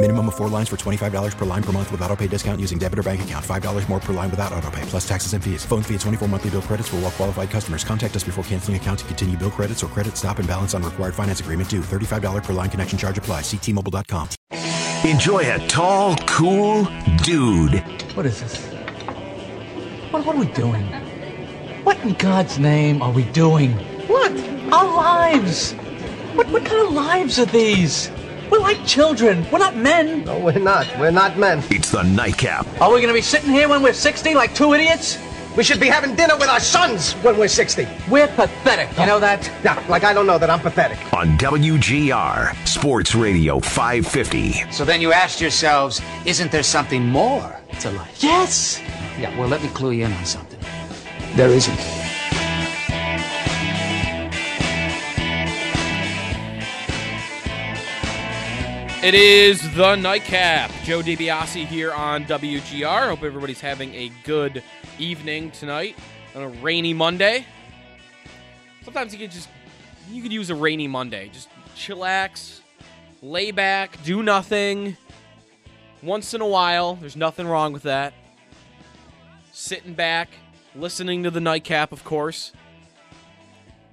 Minimum of four lines for $25 per line per month with auto pay discount using debit or bank account. $5 more per line without auto pay, plus taxes and fees. Phone fee at 24 monthly bill credits for all well qualified customers. Contact us before canceling account to continue bill credits or credit stop and balance on required finance agreement due. $35 per line connection charge apply. Ctmobile.com. Enjoy a tall, cool dude. What is this? What, what are we doing? What in God's name are we doing? What? Our lives! What, what kind of lives are these? We're like children. We're not men. No, we're not. We're not men. It's the nightcap. Are we going to be sitting here when we're 60 like two idiots? We should be having dinner with our sons when we're 60. We're pathetic. You know that? Yeah, like I don't know that I'm pathetic. On WGR, Sports Radio 550. So then you asked yourselves, isn't there something more to life? Yes. Yeah, well, let me clue you in on something. There isn't. It is the nightcap. Joe DiBiase here on WGR. Hope everybody's having a good evening tonight on a rainy Monday. Sometimes you could just you could use a rainy Monday. Just chillax, lay back, do nothing. Once in a while, there's nothing wrong with that. Sitting back, listening to the nightcap, of course.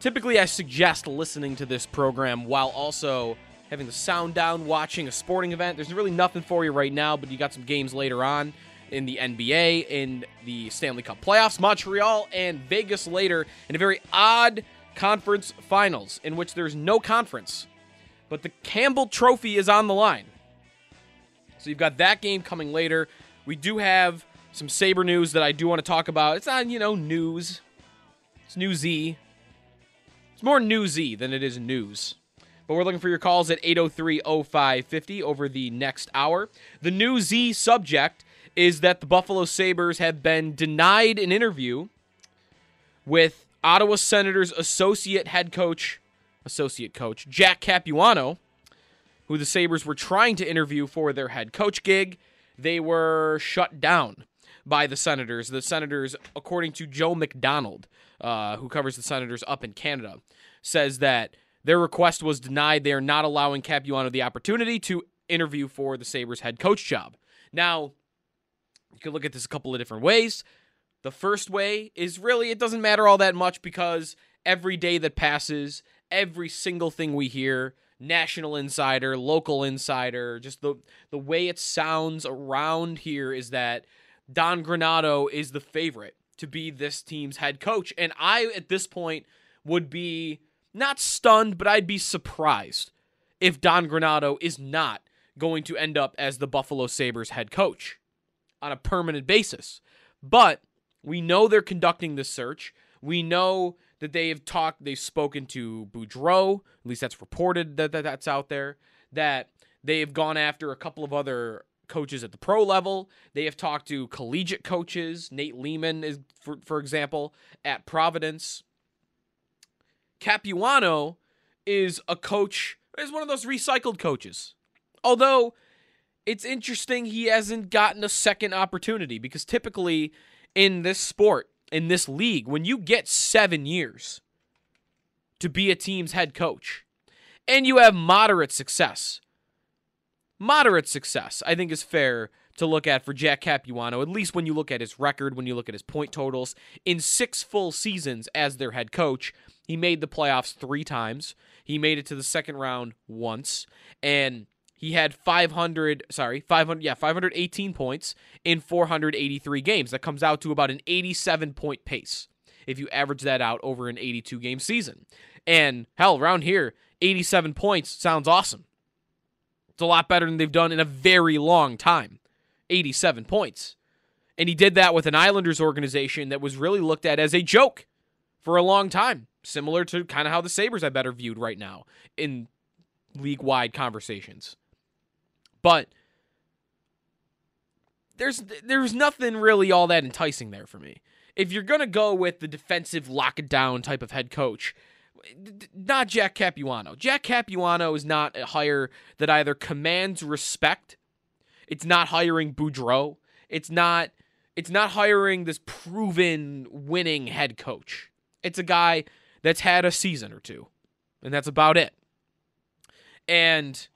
Typically, I suggest listening to this program while also having the sound down, watching a sporting event. There's really nothing for you right now, but you got some games later on in the NBA, in the Stanley Cup playoffs, Montreal and Vegas later, in a very odd conference finals in which there's no conference, but the Campbell Trophy is on the line. So you've got that game coming later. We do have some Sabre news that I do want to talk about. It's not, you know, news. It's newsy. It's more newsy than it is news. But we're looking for your calls at 803 0550 over the next hour. The new Z subject is that the Buffalo Sabres have been denied an interview with Ottawa Senators associate head coach, associate coach, Jack Capuano, who the Sabres were trying to interview for their head coach gig. They were shut down by the Senators. The Senators, according to Joe McDonald, uh, who covers the Senators up in Canada, says that their request was denied. They are not allowing Capuano the opportunity to interview for the Sabres head coach job. Now, you can look at this a couple of different ways. The first way is really it doesn't matter all that much because every day that passes, every single thing we hear, national insider, local insider, just the the way it sounds around here is that Don Granato is the favorite to be this team's head coach. And I at this point would be not stunned, but I'd be surprised if Don Granato is not going to end up as the Buffalo Sabres head coach on a permanent basis. But we know they're conducting this search. We know that they have talked, they've spoken to Boudreau, at least that's reported that, that that's out there, that they have gone after a couple of other coaches at the pro level. They have talked to collegiate coaches. Nate Leaman is, for, for example, at Providence. Capuano is a coach, is one of those recycled coaches. Although it's interesting he hasn't gotten a second opportunity because typically in this sport, in this league, when you get seven years to be a team's head coach and you have moderate success, moderate success, I think is fair to look at for Jack Capuano, at least when you look at his record, when you look at his point totals. In six full seasons as their head coach, he made the playoffs three times. He made it to the second round once. And he had 500, sorry, 500, yeah, 518 points in 483 games. That comes out to about an 87 point pace. if you average that out over an 82 game season. And hell, around here, 87 points sounds awesome. It's a lot better than they've done in a very long time. 87 points. And he did that with an Islanders organization that was really looked at as a joke for a long time, similar to kind of how the Sabres I better viewed right now in league wide conversations. But there's there's nothing really all that enticing there for me. If you're gonna go with the defensive lock it down type of head coach, not Jack Capuano. Jack Capuano is not a hire that either commands respect. It's not hiring Boudreau. It's not it's not hiring this proven winning head coach. It's a guy that's had a season or two. And that's about it. And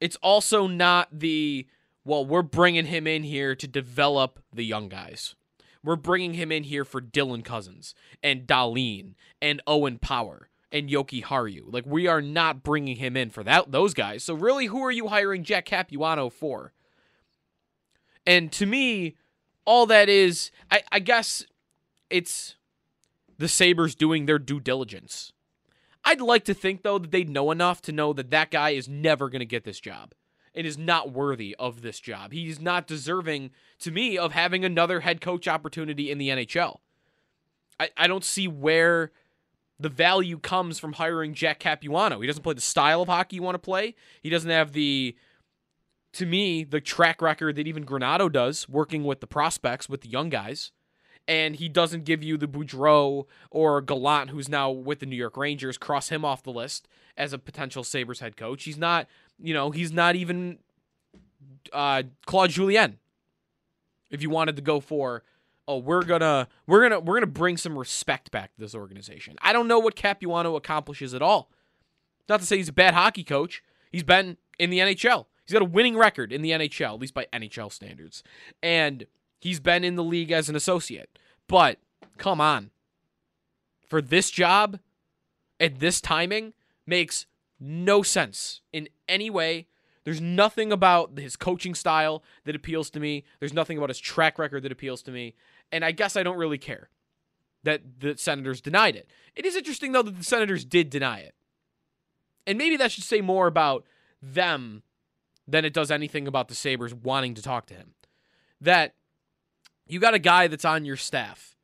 it's also not the well, we're bringing him in here to develop the young guys. We're bringing him in here for Dylan Cozens and Dahlin and Owen Power and Jokiharju. Like we are not bringing him in for that those guys. So really, who are you hiring Jack Capuano for? And to me, all that is, I, I guess, it's the Sabres doing their due diligence. I'd like to think though that they know enough to know that that guy is never going to get this job and is not worthy of this job. He's not deserving, to me, of having another head coach opportunity in the NHL. I, I don't see where the value comes from hiring Jack Capuano. He doesn't play the style of hockey you want to play. He doesn't have the, to me, the track record that even Granato does, working with the prospects, with the young guys. And he doesn't give you the Boudreau or Gallant, who's now with the New York Rangers, cross him off the list as a potential Sabres head coach. He's not you know, he's not even uh, Claude Julien. If you wanted to go for, oh, we're gonna we're gonna we're gonna bring some respect back to this organization. I don't know what Capuano accomplishes at all. Not to say he's a bad hockey coach. He's been in the NHL. He's got a winning record in the NHL, at least by NHL standards. And he's been in the league as an associate. But come on. For this job at this timing makes no sense in any way. There's nothing about his coaching style that appeals to me. There's nothing about his track record that appeals to me. And I guess I don't really care that the Senators denied it. It is interesting, though, that the Senators did deny it. And maybe that should say more about them than it does anything about the Sabres wanting to talk to him. That you got a guy that's on your staff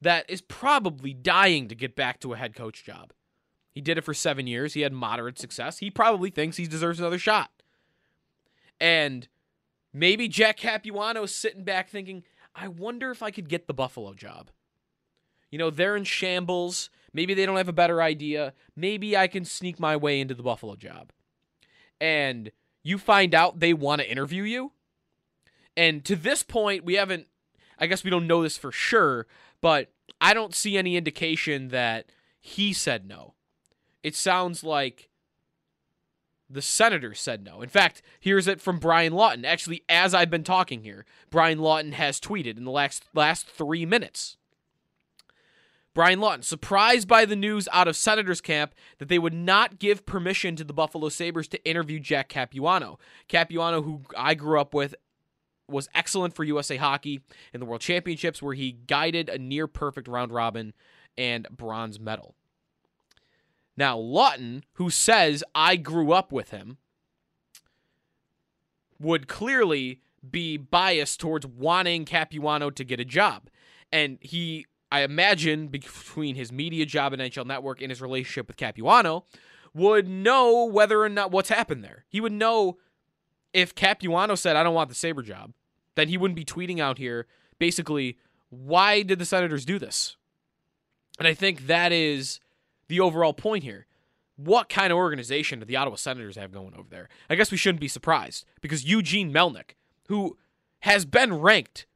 that is probably dying to get back to a head coach job. He did it for seven years. He had moderate success. He probably thinks he deserves another shot. And maybe Jack Capuano is sitting back thinking, I wonder if I could get the Buffalo job. You know, they're in shambles. Maybe they don't have a better idea. Maybe I can sneak my way into the Buffalo job. And you find out they want to interview you. And to this point, we haven't, I guess we don't know this for sure, but I don't see any indication that he said no it sounds like the senator said no. In fact, here's it from Brian Lawton. Actually, as I've been talking here, Brian Lawton has tweeted in the last last three minutes. Brian Lawton, surprised by the news out of Senators camp that they would not give permission to the Buffalo Sabres to interview Jack Capuano. Capuano, who I grew up with, was excellent for USA Hockey in the World Championships, where he guided a near perfect round robin and bronze medal. Now, Lawton, who says I grew up with him, would clearly be biased towards wanting Capuano to get a job. And he, I imagine, between his media job at NHL Network and his relationship with Capuano, would know whether or not what's happened there. He would know if Capuano said, I don't want the Sabre job, then he wouldn't be tweeting out here basically, why did the Senators do this? And I think that is the overall point here. What kind of organization do the Ottawa Senators have going over there? I guess we shouldn't be surprised because Eugene Melnyk, who has been ranked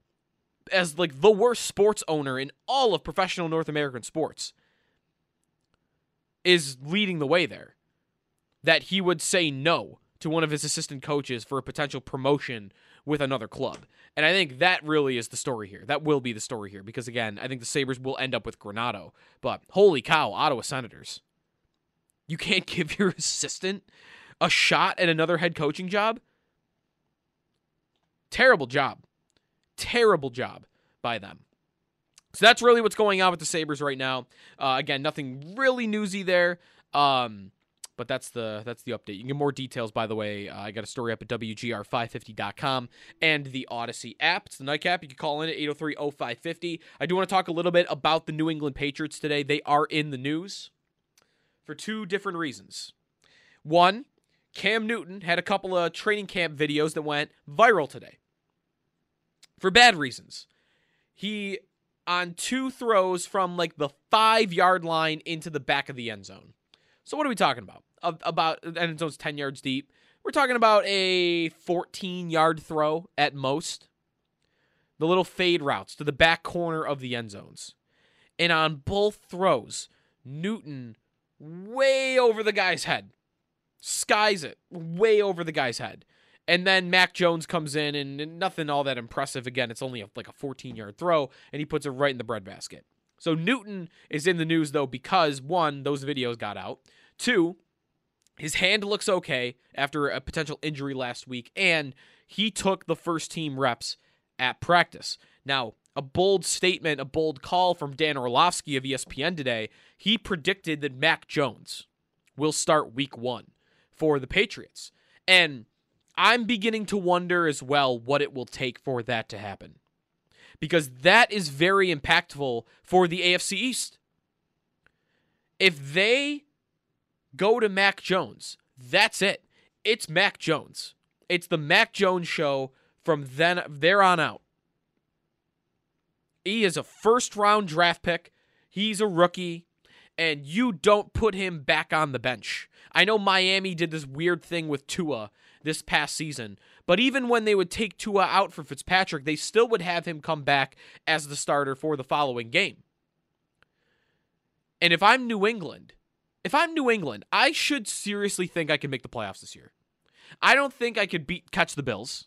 as like the worst sports owner in all of professional North American sports, is leading the way there. That he would say no to one of his assistant coaches for a potential promotion with another club. And I think that really is the story here. That will be the story here because, again, I think the Sabres will end up with Granato. But holy cow, Ottawa Senators. You can't give your assistant a shot at another head coaching job? Terrible job. Terrible job by them. So that's really what's going on with the Sabres right now. Uh, again, nothing really newsy there. Um, but that's the that's the update. You can get more details, by the way. Uh, I got a story up at WGR550.com and the Audacy app. It's the nightcap. You can call in at 803-0550. I do want to talk a little bit about the New England Patriots today. They are in the news for two different reasons. One, Cam Newton had a couple of training camp videos that went viral today for bad reasons. He on two throws from like the five yard line into the back of the end zone. So what are we talking about? About end zone's ten yards deep. We're talking about a 14 yard throw at most. The little fade routes to the back corner of the end zones. And on both throws, Newton way over the guy's head. Skies it way over the guy's head. And then Mac Jones comes in and nothing all that impressive. Again, it's only a, like a 14 yard throw, and he puts it right in the breadbasket. So Newton is in the news though because one, those videos got out. Two, his hand looks okay after a potential injury last week, and he took the first team reps at practice. Now, a bold statement, a bold call from Dan Orlovsky of ESPN today. He predicted that Mac Jones will start week one for the Patriots. And I'm beginning to wonder as well what it will take for that to happen. Because that is very impactful for the AFC East. If they go to Mac Jones, that's it. It's Mac Jones. It's the Mac Jones show from then there on out. He is a first round draft pick. He's a rookie, and you don't put him back on the bench. I know Miami did this weird thing with Tua this past season, but even when they would take Tua out for Fitzpatrick, they still would have him come back as the starter for the following game. And if I'm New England, if I'm New England, I should seriously think I can make the playoffs this year. I don't think I could beat catch the Bills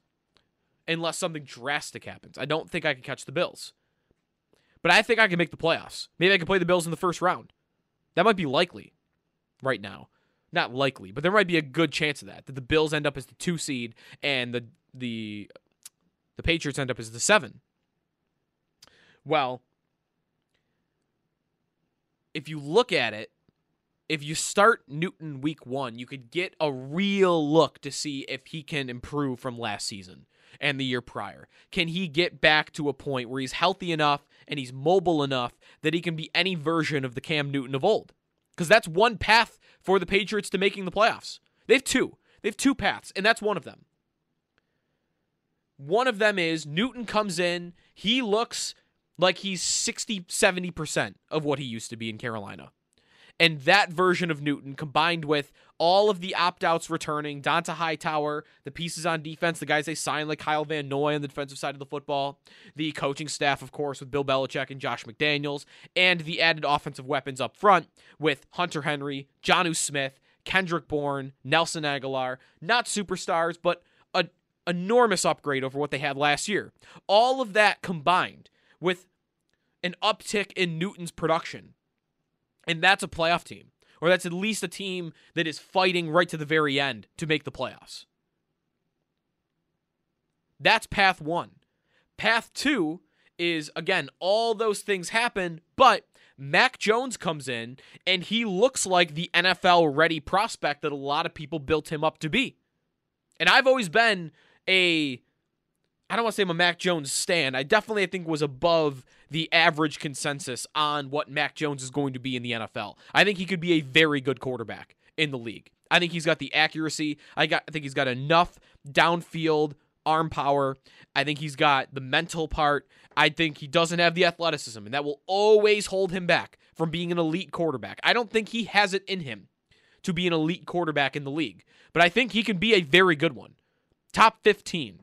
unless something drastic happens. I don't think I can catch the Bills. But I think I can make the playoffs. Maybe I can play the Bills in the first round. That might be likely right now. Not likely, but there might be a good chance of that. That the Bills end up as the two seed and the the the Patriots end up as the seven. Well, if you look at it, if you start Newton week one, you could get a real look to see if he can improve from last season and the year prior. Can he get back to a point where he's healthy enough and he's mobile enough that he can be any version of the Cam Newton of old? Because that's one path for the Patriots to making the playoffs. They have two. They have two paths, and that's one of them. One of them is Newton comes in, he looks like he's 60, 70% of what he used to be in Carolina. And that version of Newton combined with all of the opt outs returning, Dont'a Hightower, the pieces on defense, the guys they signed like Kyle Van Noy on the defensive side of the football, the coaching staff, of course, with Bill Belichick and Josh McDaniels, and the added offensive weapons up front with Hunter Henry, Jonnu Smith, Kendrick Bourne, Nelson Agholor. Not superstars, but an enormous upgrade over what they had last year. All of that combined with an uptick in Newton's production and that's a playoff team, or that's at least a team that is fighting right to the very end to make the playoffs. That's path one. Path two is, again, all those things happen, but Mac Jones comes in and he looks like the NFL ready prospect that a lot of people built him up to be. And I've always been a I don't want to say I'm a Mac Jones stand. I definitely I think was above the average consensus on what Mac Jones is going to be in the NFL. I think he could be a very good quarterback in the league. I think he's got the accuracy. I got I think he's got enough downfield arm power. I think he's got the mental part. I think he doesn't have the athleticism, and that will always hold him back from being an elite quarterback. I don't think he has it in him to be an elite quarterback in the league, but I think he can be a very good one. Top 15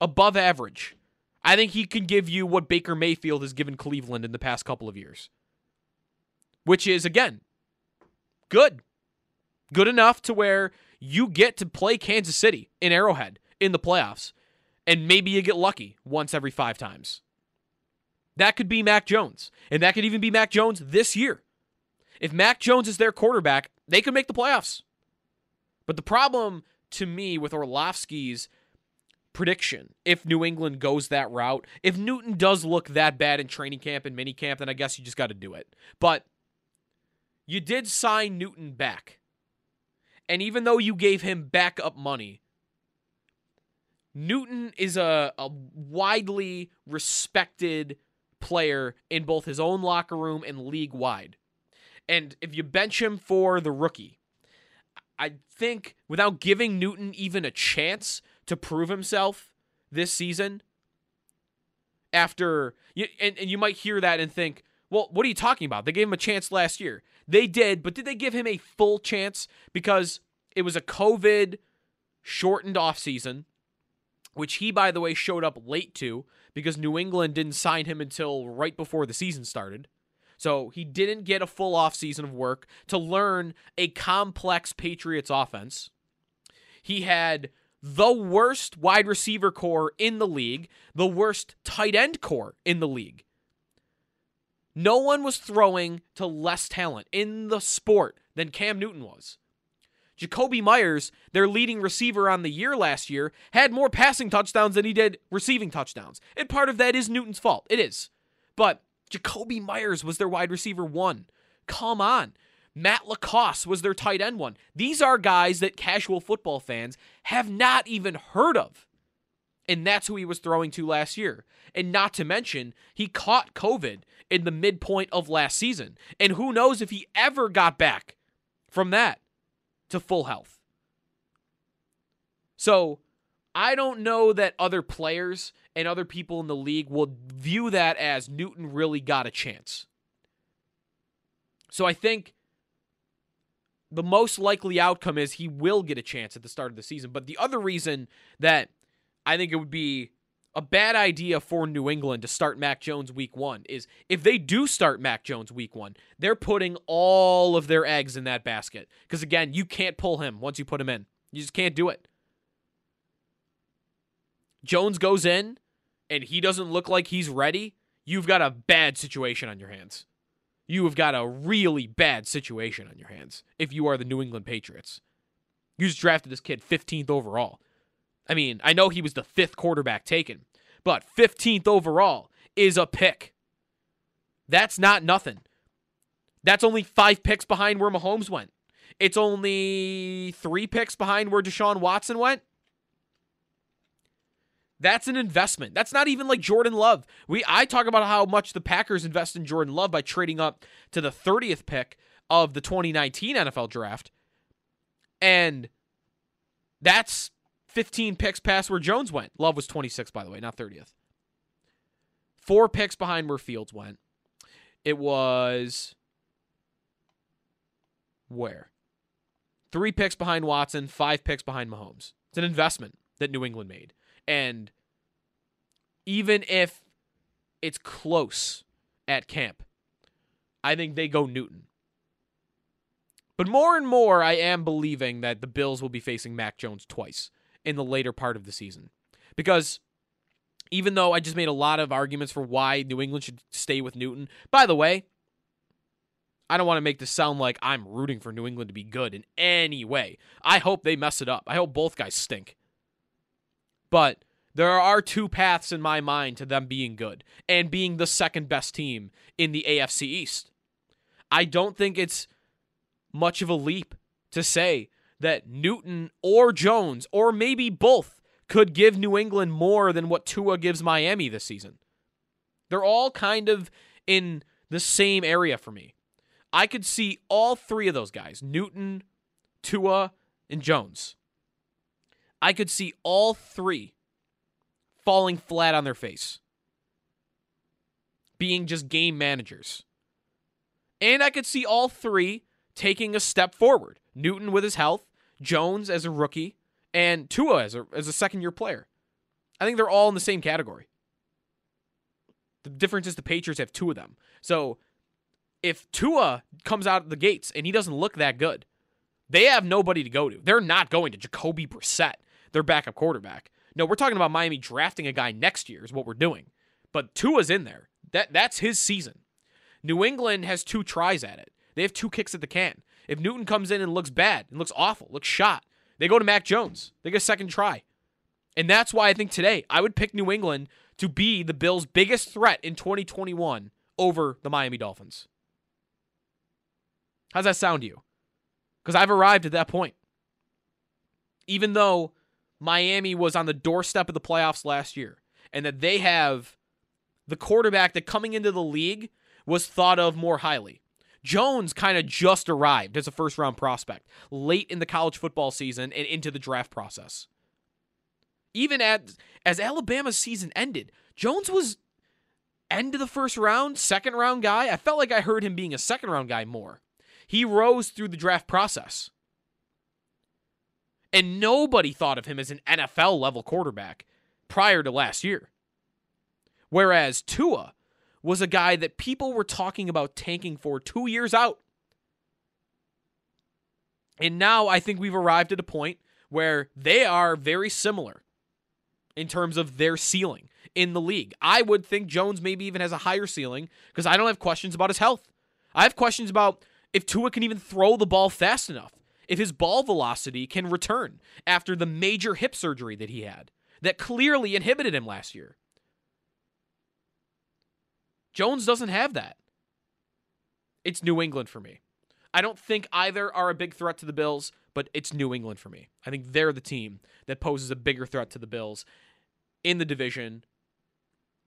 above average. I think he can give you what Baker Mayfield has given Cleveland in the past couple of years, which is, again, good. Good enough to where you get to play Kansas City in Arrowhead in the playoffs, and maybe you get lucky once every five times. That could be Mac Jones, and that could even be Mac Jones this year. If Mac Jones is their quarterback, they could make the playoffs. But the problem to me with Orlovsky's prediction if New England goes that route. If Newton does look that bad in training camp and mini camp, then I guess you just got to do it. But you did sign Newton back. And even though you gave him backup money, Newton is a, a widely respected player in both his own locker room and league wide. And if you bench him for the rookie, I think without giving Newton even a chance to prove himself this season, after and, and you might hear that and think, well, what are you talking about? They gave him a chance last year. They did, but did they give him a full chance? Because it was a COVID shortened offseason, which he, by the way, showed up late to because New England didn't sign him until right before the season started. So he didn't get a full offseason of work to learn a complex Patriots offense. He had the worst wide receiver core in the league, the worst tight end core in the league. No one was throwing to less talent in the sport than Cam Newton was. Jakobi Meyers, their leading receiver on the year last year, had more passing touchdowns than he did receiving touchdowns. And part of that is Newton's fault. It is. But Jakobi Meyers was their wide receiver one. Come on. Matt LaCosse was their tight end one. These are guys that casual football fans have not even heard of. And that's who he was throwing to last year. And not to mention, he caught COVID in the midpoint of last season. And who knows if he ever got back from that to full health. So I don't know that other players and other people in the league will view that as Newton really got a chance. So I think the most likely outcome is he will get a chance at the start of the season. But the other reason that I think it would be a bad idea for New England to start Mac Jones week one is if they do start Mac Jones week one, they're putting all of their eggs in that basket. Because again, you can't pull him once you put him in. You just can't do it. Jones goes in and he doesn't look like he's ready, you've got a bad situation on your hands. You have got a really bad situation on your hands if you are the New England Patriots. You just drafted this kid 15th overall. I mean, I know he was the fifth quarterback taken, but 15th overall is a pick. That's not nothing. That's only five picks behind where Mahomes went. It's only three picks behind where Deshaun Watson went. That's an investment. That's not even like Jordan Love. We I talk about how much the Packers invest in Jordan Love by trading up to the 30th pick of the 2019 NFL draft. And that's 15 picks past where Jones went. Love was 26 by the way, not 30th. 4 picks behind where Fields went. It was where? 3 picks behind Watson, 5 picks behind Mahomes. It's an investment that New England made. And even if it's close at camp, I think they go Newton. But more and more, I am believing that the Bills will be facing Mac Jones twice in the later part of the season. Because even though I just made a lot of arguments for why New England should stay with Newton, by the way, I don't want to make this sound like I'm rooting for New England to be good in any way. I hope they mess it up. I hope both guys stink. But there are two paths in my mind to them being good and being the second best team in the AFC East. I don't think it's much of a leap to say that Newton or Jones, or maybe both, could give New England more than what Tua gives Miami this season. They're all kind of in the same area for me. I could see all three of those guys Newton, Tua, and Jones I could see all three falling flat on their face, being just game managers. And I could see all three taking a step forward Newton with his health, Jones as a rookie, and Tua as a, as a second year player. I think they're all in the same category. The difference is the Patriots have two of them. So if Tua comes out of the gates and he doesn't look that good, they have nobody to go to. They're not going to Jacoby Brissett their backup quarterback. No, we're talking about Miami drafting a guy next year is what we're doing. But Tua's in there. That that's his season. New England has two tries at it. They have two kicks at the can. If Newton comes in and looks bad and looks awful, looks shot, they go to Mac Jones. They get a second try. And that's why I think today I would pick New England to be the Bills' biggest threat in 2021 over the Miami Dolphins. How's that sound to you? Because I've arrived at that point. Even though Miami was on the doorstep of the playoffs last year, and that they have the quarterback that coming into the league was thought of more highly. Jones kind of just arrived as a first round prospect late in the college football season and into the draft process. Even at, as Alabama's season ended, Jones was end of the first round, second round guy. I felt like I heard him being a second round guy more. He rose through the draft process. And nobody thought of him as an NFL level quarterback prior to last year. Whereas Tua was a guy that people were talking about tanking for two years out. And now I think we've arrived at a point where they are very similar in terms of their ceiling in the league. I would think Jones maybe even has a higher ceiling because I don't have questions about his health. I have questions about if Tua can even throw the ball fast enough, if his ball velocity can return after the major hip surgery that he had that clearly inhibited him last year. Jones doesn't have that. It's New England for me. I don't think either are a big threat to the Bills, but it's New England for me. I think they're the team that poses a bigger threat to the Bills in the division.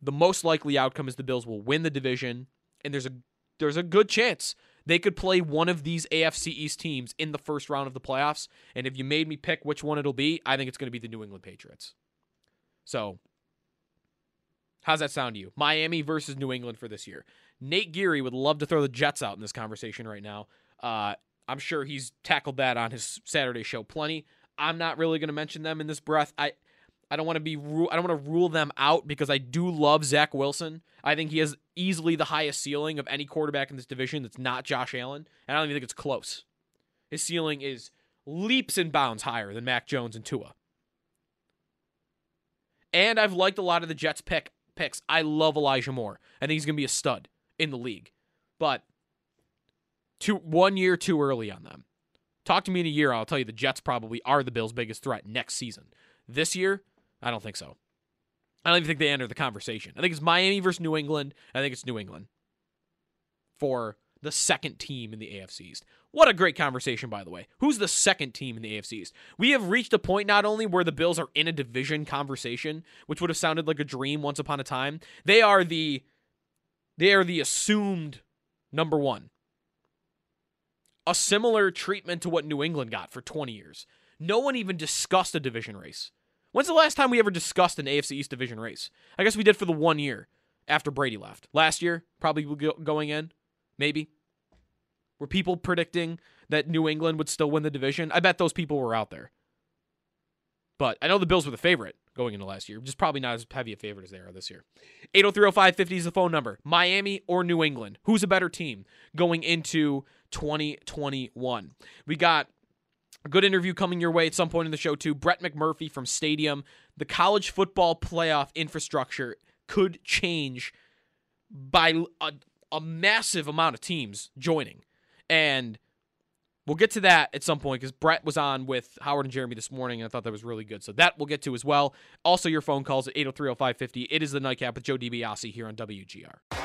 The most likely outcome is the Bills will win the division, and there's a there's a good chance they could play one of these AFC East teams in the first round of the playoffs. And if you made me pick which one it'll be, I think it's going to be the New England Patriots. So How's that sound to you? Miami versus New England for this year. Nate Geary would love to throw the Jets out in this conversation right now. Uh, I'm sure he's tackled that on his Saturday show plenty. I'm not really going to mention them in this breath. I I don't want to be I don't want to rule them out because I do love Zach Wilson. I think he has easily the highest ceiling of any quarterback in this division that's not Josh Allen, and I don't even think it's close. His ceiling is leaps and bounds higher than Mac Jones and Tua. And I've liked a lot of the Jets pick picks. I love Elijah Moore. I think he's going to be a stud in the league. But two one year too early on them. Talk to me in a year, I'll tell you the Jets probably are the Bills' biggest threat next season. This year, I don't think so. I don't even think they enter the conversation. I think it's Miami versus New England. I think it's New England for the second team in the AFC East. What a great conversation, by the way. Who's the second team in the AFC East? We have reached a point not only where the Bills are in a division conversation, which would have sounded like a dream once upon a time. They are the they are the assumed number one. A similar treatment to what New England got for 20 years. No one even discussed a division race. When's the last time we ever discussed an AFC East division race? I guess we did for the one year after Brady left. Last year, probably going in, maybe. Were people predicting that New England would still win the division? I bet those people were out there. But I know the Bills were the favorite going into last year. Just probably not as heavy a favorite as they are this year. 8030550 is the phone number. Miami or New England? Who's a better team going into 2021? We got a good interview coming your way at some point in the show, too. Brett McMurphy from Stadium. The college football playoff infrastructure could change by a, a massive amount of teams joining. And we'll get to that at some point because Brett was on with Howard and Jeremy this morning, and I thought that was really good. So that we'll get to as well. Also, your phone calls at 8030550. It is the Nightcap with Joe DiBiase here on WGR.